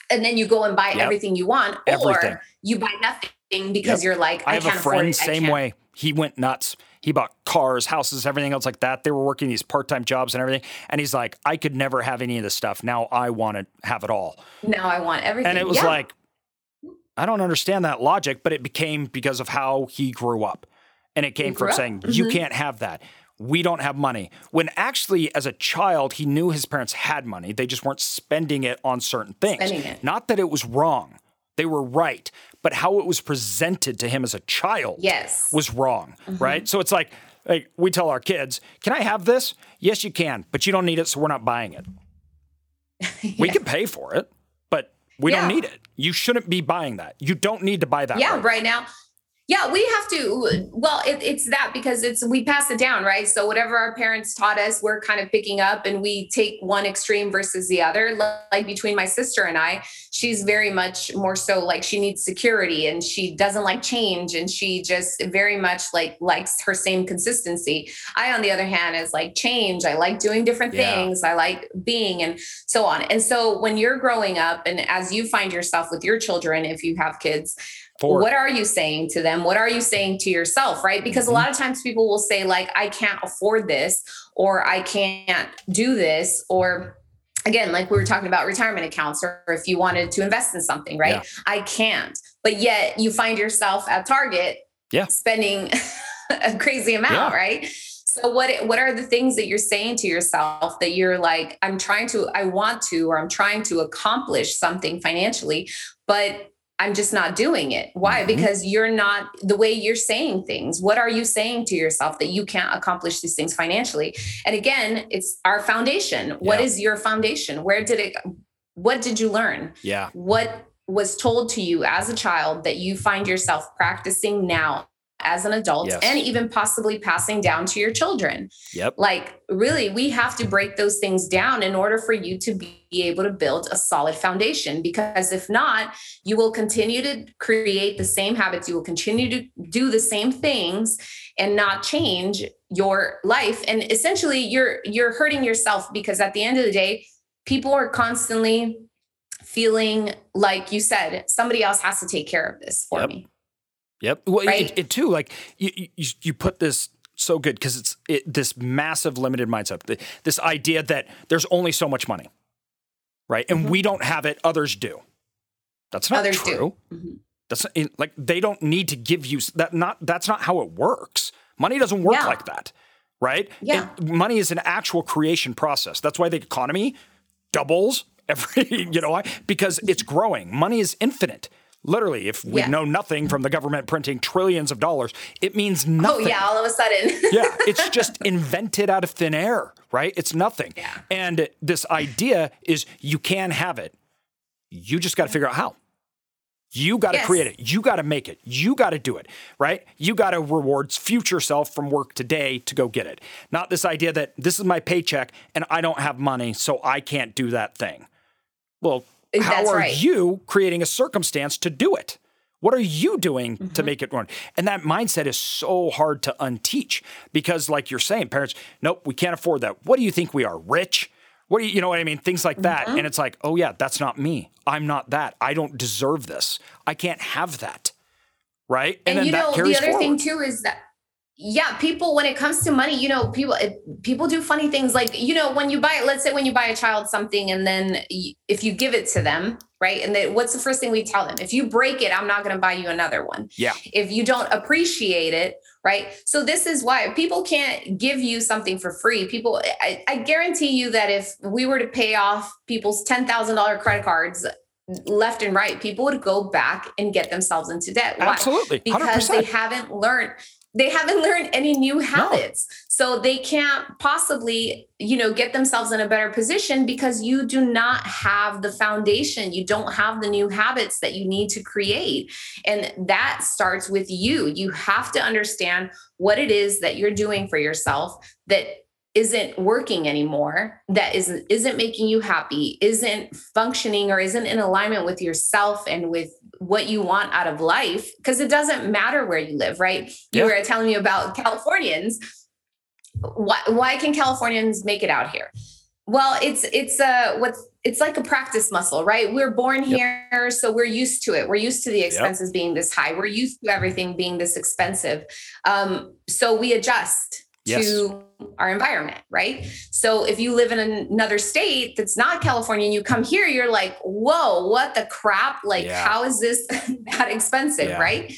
and then you go and buy yep. everything you want, everything. or you buy nothing because yep. you're like, I, I have can't a friend it, same way. He went nuts. He bought cars, houses, everything else like that. They were working these part-time jobs and everything. And he's like, I could never have any of this stuff. Now I want to have it all. Now I want everything. And it was yeah. like, I don't understand that logic, but it became because of how he grew up. And it came from up. saying, mm-hmm. you can't have that we don't have money. When actually, as a child, he knew his parents had money. They just weren't spending it on certain things. Not that it was wrong. They were right. But how it was presented to him as a child yes. was wrong. Mm-hmm. Right. So it's like, like we tell our kids, can I have this? Yes, you can, but you don't need it, so we're not buying it. yeah. We can pay for it, but we yeah. don't need it. You shouldn't be buying that. You don't need to buy that. Yeah, right, right now yeah, we have to. Well, it, it's that because it's we pass it down, right? So whatever our parents taught us, we're kind of picking up, and we take one extreme versus the other. Like between my sister and I, she's very much more so like she needs security, and she doesn't like change, and she just very much like likes her same consistency. I, on the other hand, is like change. I like doing different yeah. things. I like being, and so on. And so when you're growing up, and as you find yourself with your children, if you have kids What are you saying to them? What are you saying to yourself? Right. Because mm-hmm. a lot of times people will say, like, I can't afford this, or I can't do this, or again, like we were talking about retirement accounts, or if you wanted to invest in something, right? Yeah. I can't. But yet you find yourself at Target yeah. spending a crazy amount, yeah. right? So what what are the things that you're saying to yourself that you're like I'm trying to I want to or I'm trying to accomplish something financially but I'm just not doing it. Why? Mm-hmm. Because you're not the way you're saying things. What are you saying to yourself that you can't accomplish these things financially? And again, it's our foundation. Yeah. What is your foundation? Where did it what did you learn? Yeah. What was told to you as a child that you find yourself practicing now as an adult yes. and even possibly passing down to your children. Yep. Like really we have to break those things down in order for you to be able to build a solid foundation because if not, you will continue to create the same habits, you will continue to do the same things and not change your life and essentially you're you're hurting yourself because at the end of the day, people are constantly feeling like you said somebody else has to take care of this for yep. me Yep. Well, right? it, it, too, like you, you, you put this so good because it's it, this massive limited mindset, the, this idea that there's only so much money, right? And mm-hmm. we don't have it; others do. That's not others true. Mm-hmm. That's like they don't need to give you that. Not that's not how it works. Money doesn't work yeah. like that, right? Yeah. It, money is an actual creation process. That's why the economy doubles every. You know why? Because it's growing. Money is infinite. Literally, if we yeah. know nothing from the government printing trillions of dollars, it means nothing. Oh, yeah, all of a sudden. yeah, it's just invented out of thin air, right? It's nothing. Yeah. And this idea is you can have it. You just got to figure out how. You got to yes. create it. You got to make it. You got to do it, right? You got to reward future self from work today to go get it. Not this idea that this is my paycheck and I don't have money, so I can't do that thing. Well, how That's are right. you creating a circumstance to do it? What are you doing mm-hmm. to make it run? And that mindset is so hard to unteach because, like you're saying, parents, nope, we can't afford that. What do you think we are, rich? What do you, you know what I mean? Things like that. Mm-hmm. And it's like, oh, yeah, that's not me. I'm not that. I don't deserve this. I can't have that. Right. And, and you know, the other forward. thing too is that yeah people when it comes to money you know people people do funny things like you know when you buy let's say when you buy a child something and then if you give it to them right and then what's the first thing we tell them if you break it i'm not going to buy you another one yeah if you don't appreciate it right so this is why people can't give you something for free people i, I guarantee you that if we were to pay off people's $10000 credit cards left and right, people would go back and get themselves into debt. Why? Absolutely. 100%. Because they haven't learned they haven't learned any new habits. No. so they can't possibly you know get themselves in a better position because you do not have the foundation. You don't have the new habits that you need to create. And that starts with you. You have to understand what it is that you're doing for yourself that isn't working anymore that isn't isn't making you happy isn't functioning or isn't in alignment with yourself and with what you want out of life because it doesn't matter where you live right? Yeah. you were telling me about californians. Why, why can californians make it out here? Well it's it's a what's it's like a practice muscle right? We're born yep. here so we're used to it. We're used to the expenses yep. being this high. We're used to everything being this expensive. Um, so we adjust yes. to our environment, right? So if you live in another state that's not California and you come here, you're like, whoa, what the crap? Like, yeah. how is this that expensive, yeah. right?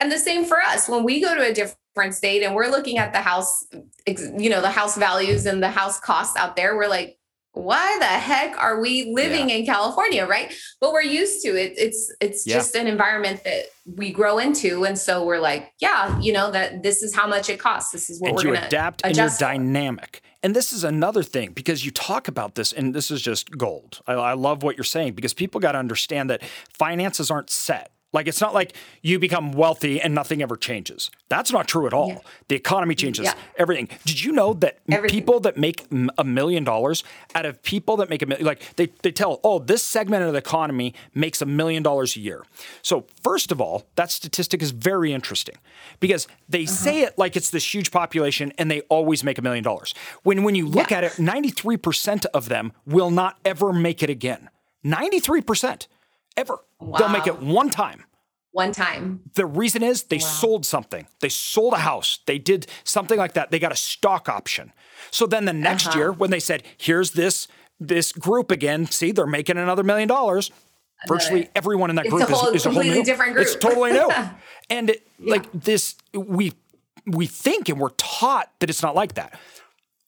And the same for us when we go to a different state and we're looking at the house, you know, the house values and the house costs out there, we're like, why the heck are we living yeah. in California, right? But we're used to it. It's it's yeah. just an environment that we grow into, and so we're like, yeah, you know that this is how much it costs. This is what and we're going to adapt, and you're dynamic. And this is another thing because you talk about this, and this is just gold. I, I love what you're saying because people got to understand that finances aren't set. Like it's not like you become wealthy and nothing ever changes. That's not true at all. Yeah. The economy changes yeah. everything. Did you know that everything. people that make a million dollars out of people that make a million, like they, they tell, oh, this segment of the economy makes a million dollars a year. So, first of all, that statistic is very interesting because they uh-huh. say it like it's this huge population and they always make a million dollars. When, when you look yeah. at it, 93% of them will not ever make it again. 93% ever. Wow. They'll make it one time. One time. The reason is they wow. sold something. They sold a house. They did something like that. They got a stock option. So then the next uh-huh. year, when they said, "Here's this this group again," see, they're making another million dollars. Virtually everyone in that it's group a whole, is, is a whole new. different group. It's totally new. and it, yeah. like this, we we think and we're taught that it's not like that.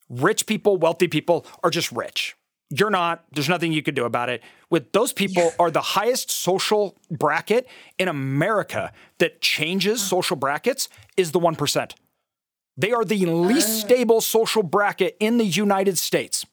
Rich people, wealthy people are just rich you're not. There's nothing you can do about it. With those people yeah. are the highest social bracket in America that changes social brackets is the 1%. They are the least uh. stable social bracket in the United States.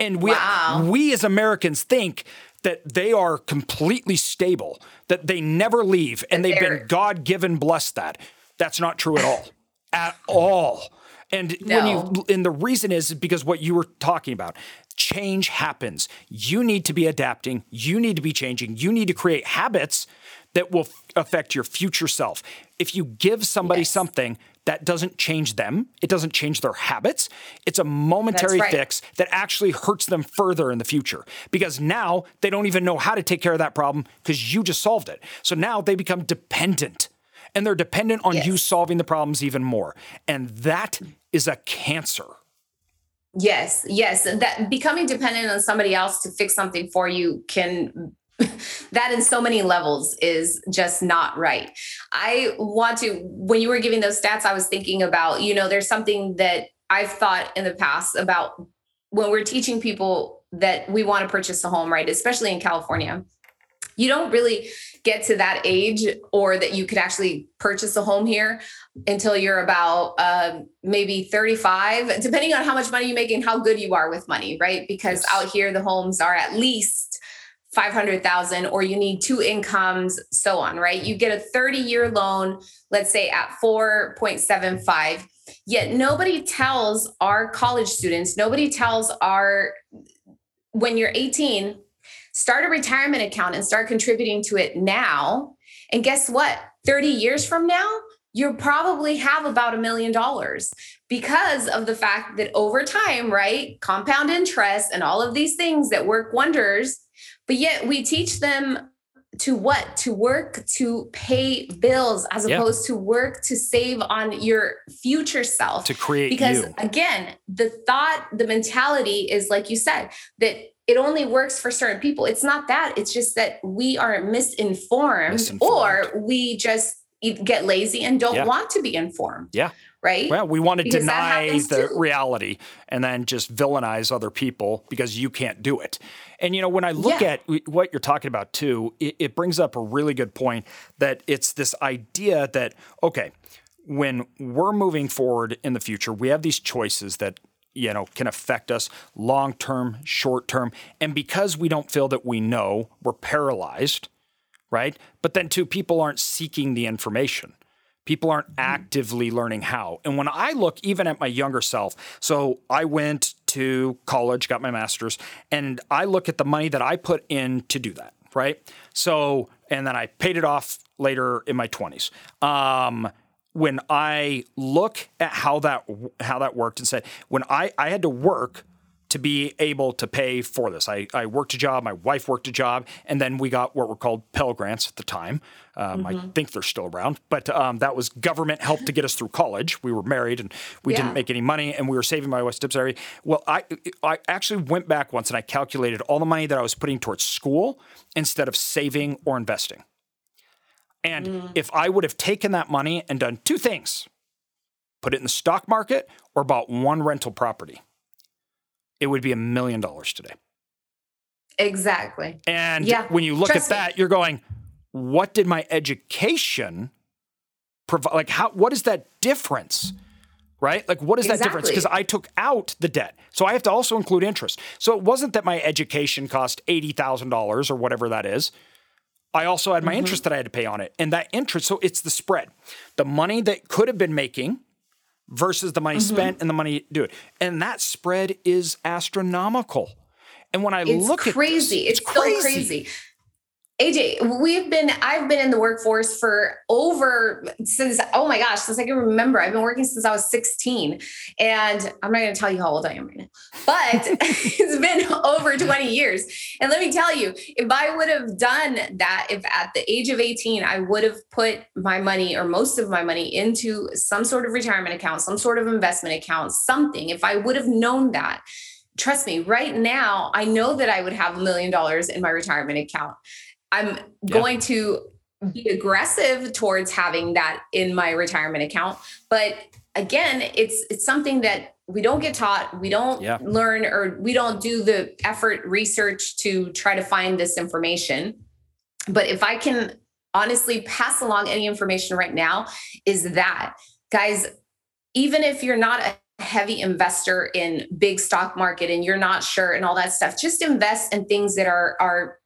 And we wow. we as Americans think that they are completely stable, that they never leave and they've been God-given blessed that. That's not true at all. at all. And no. when you and the reason is because what you were talking about change happens. You need to be adapting. You need to be changing. You need to create habits that will f- affect your future self. If you give somebody yes. something that doesn't change them, it doesn't change their habits, it's a momentary right. fix that actually hurts them further in the future because now they don't even know how to take care of that problem because you just solved it. So now they become dependent and they're dependent on yes. you solving the problems even more. And that is a cancer. Yes, yes. That becoming dependent on somebody else to fix something for you can that in so many levels is just not right. I want to, when you were giving those stats, I was thinking about, you know, there's something that I've thought in the past about when we're teaching people that we want to purchase a home, right? Especially in California. You don't really get to that age or that you could actually purchase a home here until you're about uh, maybe 35, depending on how much money you make and how good you are with money, right? Because out here, the homes are at least 500,000 or you need two incomes, so on, right? You get a 30 year loan, let's say at 4.75. Yet nobody tells our college students, nobody tells our, when you're 18, start a retirement account and start contributing to it now. And guess what? 30 years from now, you'll probably have about a million dollars because of the fact that over time, right? Compound interest and all of these things that work wonders but yet we teach them to what? To work to pay bills as yeah. opposed to work to save on your future self. To create because you. again, the thought, the mentality is like you said, that it only works for certain people. It's not that. It's just that we are misinformed, misinformed. or we just get lazy and don't yeah. want to be informed. Yeah right? Well, we want to because deny the too. reality and then just villainize other people because you can't do it. And, you know, when I look yeah. at what you're talking about too, it, it brings up a really good point that it's this idea that, okay, when we're moving forward in the future, we have these choices that you know can affect us long term short term and because we don't feel that we know we're paralyzed right but then too people aren't seeking the information People aren't mm-hmm. actively learning how. And when I look even at my younger self, so I went to college, got my master's, and I look at the money that I put in to do that, right? So, and then I paid it off later in my 20s. Um, when I look at how that how that worked and said when I I had to work to be able to pay for this. I, I worked a job, my wife worked a job, and then we got what were called Pell Grants at the time. Um, mm-hmm. I think they're still around, but um, that was government help to get us through college. We were married and we yeah. didn't make any money, and we were saving my wife's tips. Well, I I actually went back once and I calculated all the money that I was putting towards school instead of saving or investing. And mm. if I would have taken that money and done two things, put it in the stock market or bought one rental property it would be a million dollars today. Exactly. And yeah. when you look Trust at that, me. you're going, what did my education provide? Like, how, what is that difference? Right? Like, what is exactly. that difference? Because I took out the debt. So I have to also include interest. So it wasn't that my education cost $80,000 or whatever that is. I also had my mm-hmm. interest that I had to pay on it. And that interest, so it's the spread. The money that could have been making versus the money mm-hmm. spent and the money do it. And that spread is astronomical. And when I it's look crazy. at this, it's, crazy. it's crazy. so crazy. AJ, we've been, I've been in the workforce for over since, oh my gosh, since I can remember. I've been working since I was 16. And I'm not going to tell you how old I am right now, but it's been over 20 years. And let me tell you, if I would have done that, if at the age of 18, I would have put my money or most of my money into some sort of retirement account, some sort of investment account, something, if I would have known that, trust me, right now, I know that I would have a million dollars in my retirement account. I'm yeah. going to be aggressive towards having that in my retirement account. But again, it's it's something that we don't get taught, we don't yeah. learn, or we don't do the effort research to try to find this information. But if I can honestly pass along any information right now, is that guys, even if you're not a heavy investor in big stock market and you're not sure and all that stuff just invest in things that are are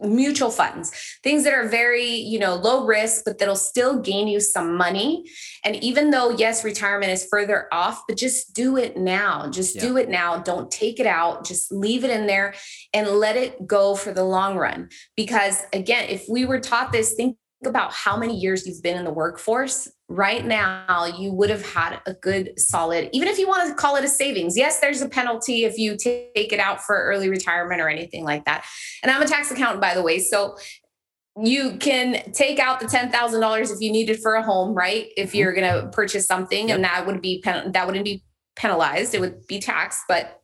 mutual funds things that are very you know low risk but that'll still gain you some money. And even though yes retirement is further off but just do it now just yeah. do it now. Don't take it out. Just leave it in there and let it go for the long run. Because again if we were taught this think about how many years you've been in the workforce right now you would have had a good solid even if you want to call it a savings yes there's a penalty if you take it out for early retirement or anything like that and i'm a tax accountant by the way so you can take out the $10,000 if you need it for a home, right? If mm-hmm. you're going to purchase something yep. and that would be, that wouldn't be penalized, it would be taxed, but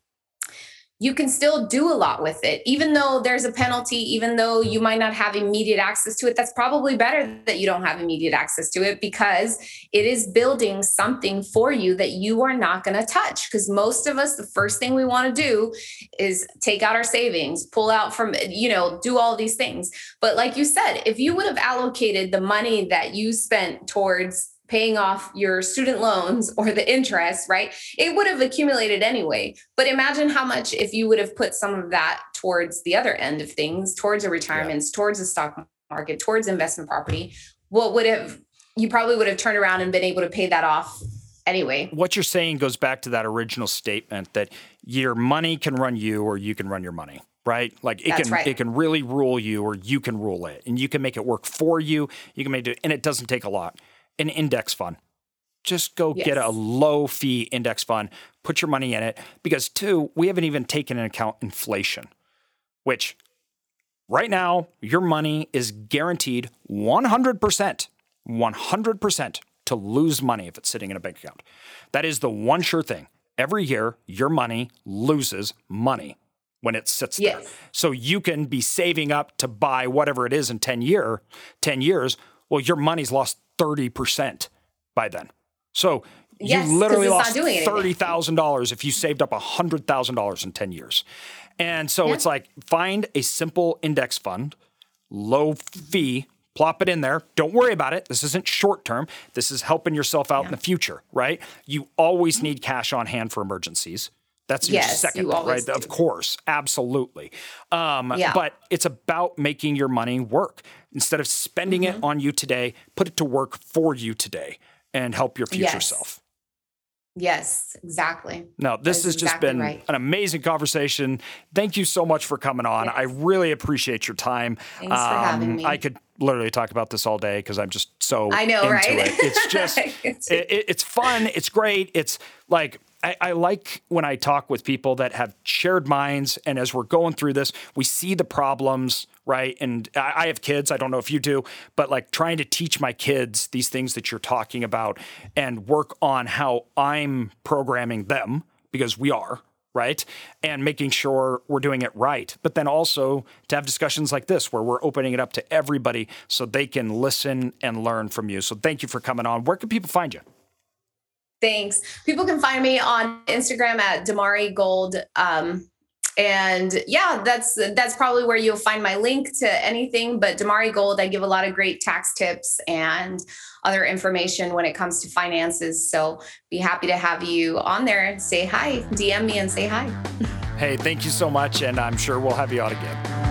you can still do a lot with it. Even though there's a penalty, even though you might not have immediate access to it, that's probably better that you don't have immediate access to it because it is building something for you that you are not going to touch. Because most of us, the first thing we want to do is take out our savings, pull out from, you know, do all these things. But like you said, if you would have allocated the money that you spent towards paying off your student loans or the interest, right? It would have accumulated anyway. But imagine how much if you would have put some of that towards the other end of things, towards a retirement, yeah. towards the stock market, towards investment property. What would have you probably would have turned around and been able to pay that off anyway. What you're saying goes back to that original statement that your money can run you or you can run your money right? Like it That's can right. it can really rule you or you can rule it and you can make it work for you. You can make it and it doesn't take a lot an index fund. Just go yes. get a low fee index fund, put your money in it. Because, two, we haven't even taken into account inflation, which right now, your money is guaranteed 100%, 100% to lose money if it's sitting in a bank account. That is the one sure thing. Every year, your money loses money when it sits yes. there. So you can be saving up to buy whatever it is in 10 year, 10 years. Well, your money's lost 30% by then. So yes, you literally lost $30,000 if you saved up $100,000 in 10 years. And so yeah. it's like find a simple index fund, low fee, plop it in there. Don't worry about it. This isn't short term. This is helping yourself out yeah. in the future, right? You always need cash on hand for emergencies. That's your second, you right? Do. Of course, absolutely. Um, yeah. But it's about making your money work. Instead of spending mm-hmm. it on you today, put it to work for you today and help your future yes. self. Yes, exactly. No, this has exactly just been right. an amazing conversation. Thank you so much for coming on. Yes. I really appreciate your time. Thanks um, for having um, me. I could literally talk about this all day because I'm just so I know, right? It. It's just it's, it, it's fun. It's great. It's like I, I, like when I talk with people that have shared minds, and as we're going through this, we see the problems, right? And I, I have kids. I don't know if you do, but like trying to teach my kids these things that you're talking about, and work on how I'm programming them because we are right? And making sure we're doing it right. But then also to have discussions like this where we're opening it up to everybody so they can listen and learn from you. So thank you for coming on. Where can people find you? Thanks. People can find me on Instagram at Damari Gold. Um, and yeah, that's that's probably where you'll find my link to anything. But Damari Gold, I give a lot of great tax tips and other information when it comes to finances. So be happy to have you on there. Say hi, DM me and say hi. Hey, thank you so much, and I'm sure we'll have you on again.